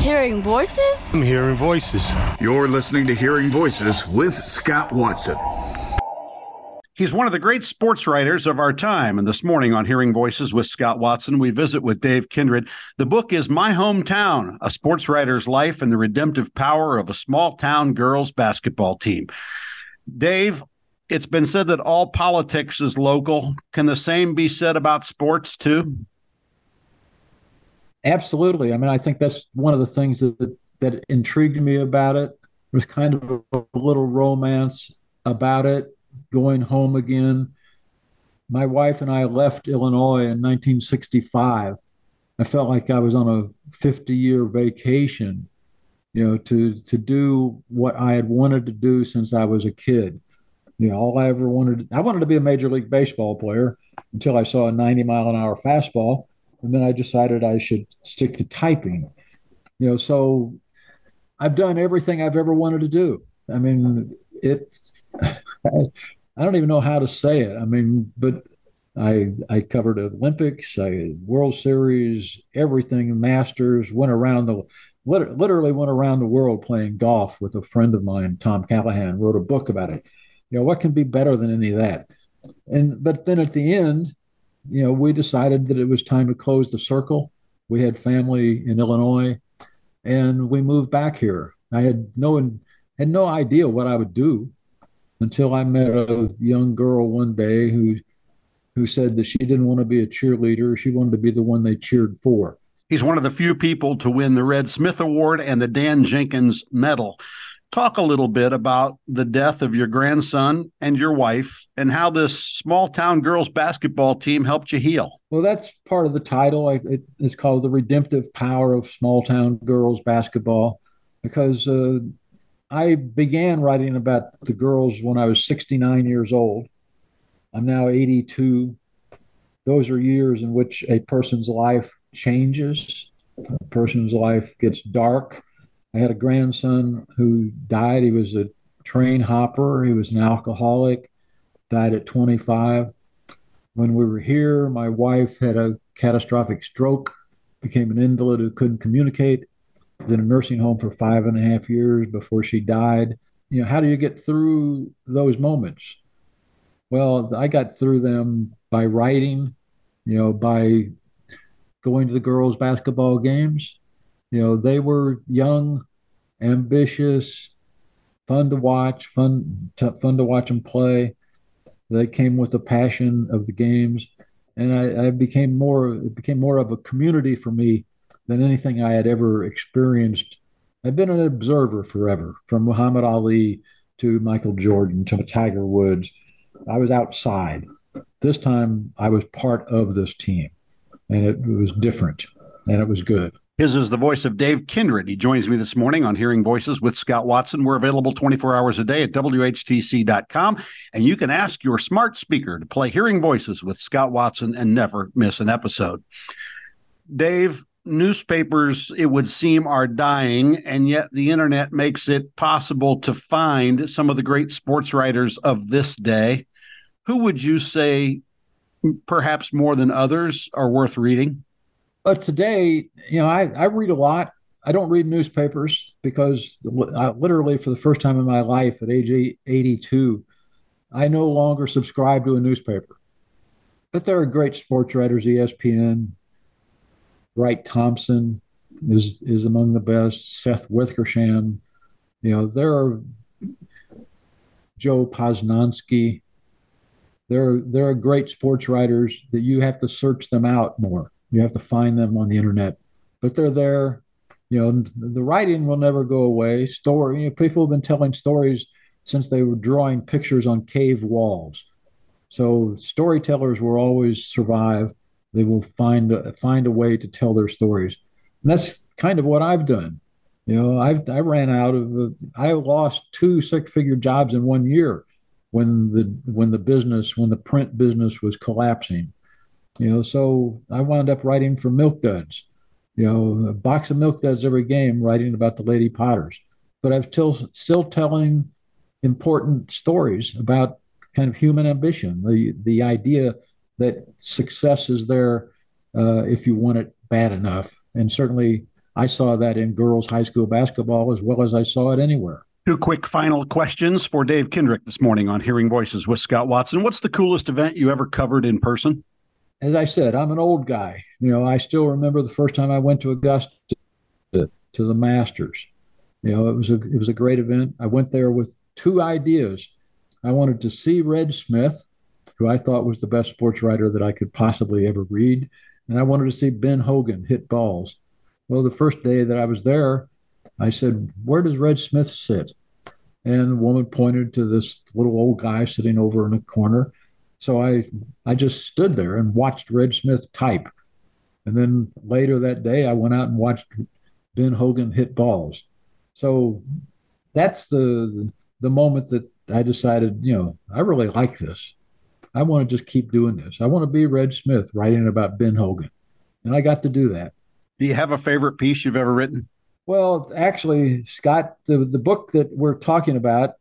Hearing voices? I'm hearing voices. You're listening to Hearing Voices with Scott Watson. He's one of the great sports writers of our time. And this morning on Hearing Voices with Scott Watson, we visit with Dave Kindred. The book is My Home Team A Sports Writer's Life and the Redemptive Power of a Small Town Girls Basketball Team. Dave, it's been said that all politics is local. Can the same be said about sports too? Absolutely. I mean, I think that's one of the things that that intrigued me about it. was kind of a little romance about it, going home again. My wife and I left Illinois in 1965. I felt like I was on a 50 year vacation, you know, to to do what I had wanted to do since I was a kid. You know, all I ever wanted, I wanted to be a major league baseball player until I saw a 90 mile an hour fastball and then I decided I should stick to typing. You know, so I've done everything I've ever wanted to do. I mean, it. I don't even know how to say it. I mean, but I I covered Olympics, I World Series, everything, Masters. Went around the literally went around the world playing golf with a friend of mine, Tom Callahan. Wrote a book about it. You know, what can be better than any of that? And but then at the end, you know, we decided that it was time to close the circle. We had family in Illinois, and we moved back here. I had no had no idea what I would do until I met a young girl one day who who said that she didn't want to be a cheerleader; she wanted to be the one they cheered for. He's one of the few people to win the Red Smith Award and the Dan Jenkins Medal talk a little bit about the death of your grandson and your wife and how this small town girls basketball team helped you heal. Well, that's part of the title. It, it's called The Redemptive Power of Small Town Girls Basketball because uh, I began writing about the girls when I was 69 years old. I'm now 82. Those are years in which a person's life changes, a person's life gets dark I had a grandson who died. He was a train hopper. He was an alcoholic, died at 25. When we were here, my wife had a catastrophic stroke, became an invalid who couldn't communicate, was in a nursing home for five and a half years before she died. You know, how do you get through those moments? Well, I got through them by writing, you know, by going to the girls' basketball games, you know, they were young, ambitious, fun to watch, fun to, fun to watch them play. They came with the passion of the games, and I, I became more. It became more of a community for me than anything I had ever experienced. I've been an observer forever, from Muhammad Ali to Michael Jordan to Tiger Woods. I was outside. This time, I was part of this team, and it, it was different, and it was good. His is the voice of Dave Kindred. He joins me this morning on Hearing Voices with Scott Watson. We're available 24 hours a day at WHTC.com. And you can ask your smart speaker to play Hearing Voices with Scott Watson and never miss an episode. Dave, newspapers, it would seem, are dying, and yet the internet makes it possible to find some of the great sports writers of this day. Who would you say, perhaps more than others, are worth reading? But today, you know, I, I read a lot. I don't read newspapers because I, literally for the first time in my life at age 82, I no longer subscribe to a newspaper. But there are great sports writers, ESPN, Wright Thompson is is among the best, Seth Wickersham. You know, there are Joe Posnanski. There, there are great sports writers that you have to search them out more. You have to find them on the internet, but they're there. You know, the writing will never go away. Story, you know, people have been telling stories since they were drawing pictures on cave walls. So storytellers will always survive. They will find a, find a way to tell their stories. And that's kind of what I've done. You know, I've I ran out of I lost two six figure jobs in one year when the when the business when the print business was collapsing. You know, so I wound up writing for Milk Duds. You know, a box of Milk Duds every game, writing about the Lady Potters. But I'm still still telling important stories about kind of human ambition, the the idea that success is there uh, if you want it bad enough, and certainly I saw that in girls' high school basketball as well as I saw it anywhere. Two quick final questions for Dave Kindred this morning on Hearing Voices with Scott Watson. What's the coolest event you ever covered in person? As I said, I'm an old guy. You know, I still remember the first time I went to Augusta to, to the Masters. You know, it was a it was a great event. I went there with two ideas. I wanted to see Red Smith, who I thought was the best sports writer that I could possibly ever read, and I wanted to see Ben Hogan hit balls. Well, the first day that I was there, I said, Where does Red Smith sit? And the woman pointed to this little old guy sitting over in a corner. So I I just stood there and watched Red Smith type. And then later that day I went out and watched Ben Hogan hit balls. So that's the the moment that I decided, you know, I really like this. I want to just keep doing this. I want to be Red Smith writing about Ben Hogan. And I got to do that. Do you have a favorite piece you've ever written? Well, actually, Scott, the, the book that we're talking about,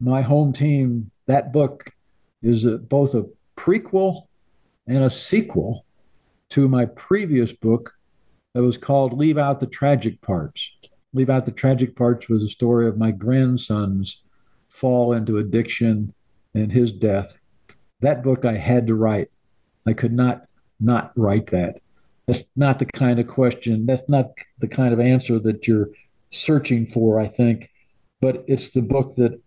My Home Team, that book is a, both a prequel and a sequel to my previous book that was called Leave Out the Tragic Parts. Leave Out the Tragic Parts was a story of my grandson's fall into addiction and his death. That book I had to write. I could not not write that. That's not the kind of question, that's not the kind of answer that you're searching for, I think. But it's the book that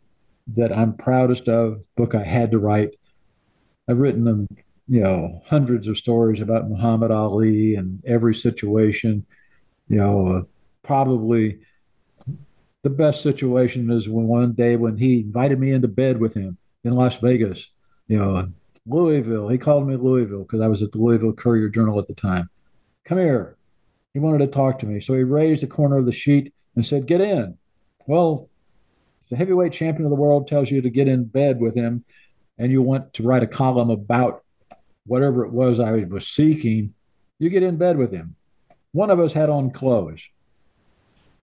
that I'm proudest of, book I had to write. I've written them, you know, hundreds of stories about Muhammad Ali and every situation. You know, uh, probably the best situation is when one day when he invited me into bed with him in Las Vegas, you know, Louisville. He called me Louisville because I was at the Louisville Courier Journal at the time. Come here. He wanted to talk to me. So he raised the corner of the sheet and said, Get in. Well, the heavyweight champion of the world tells you to get in bed with him and you want to write a column about whatever it was I was seeking, you get in bed with him. One of us had on clothes.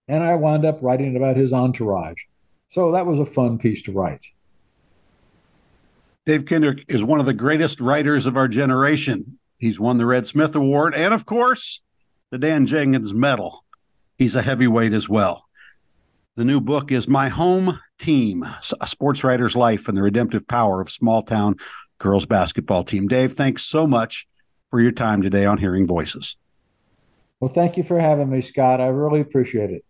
And I wound up writing about his entourage. So that was a fun piece to write. Dave Kindred is one of the greatest writers of our generation. He's won the Red Smith Award and, of course, the Dan Jenkins Medal. He's a heavyweight as well. The new book is My Home Team A Sports Writer's Life and the Redemptive Power of Small Town Girls Basketball Team. Dave, thanks so much for your time today on Hearing Voices. Well, thank you for having me, Scott. I really appreciate it.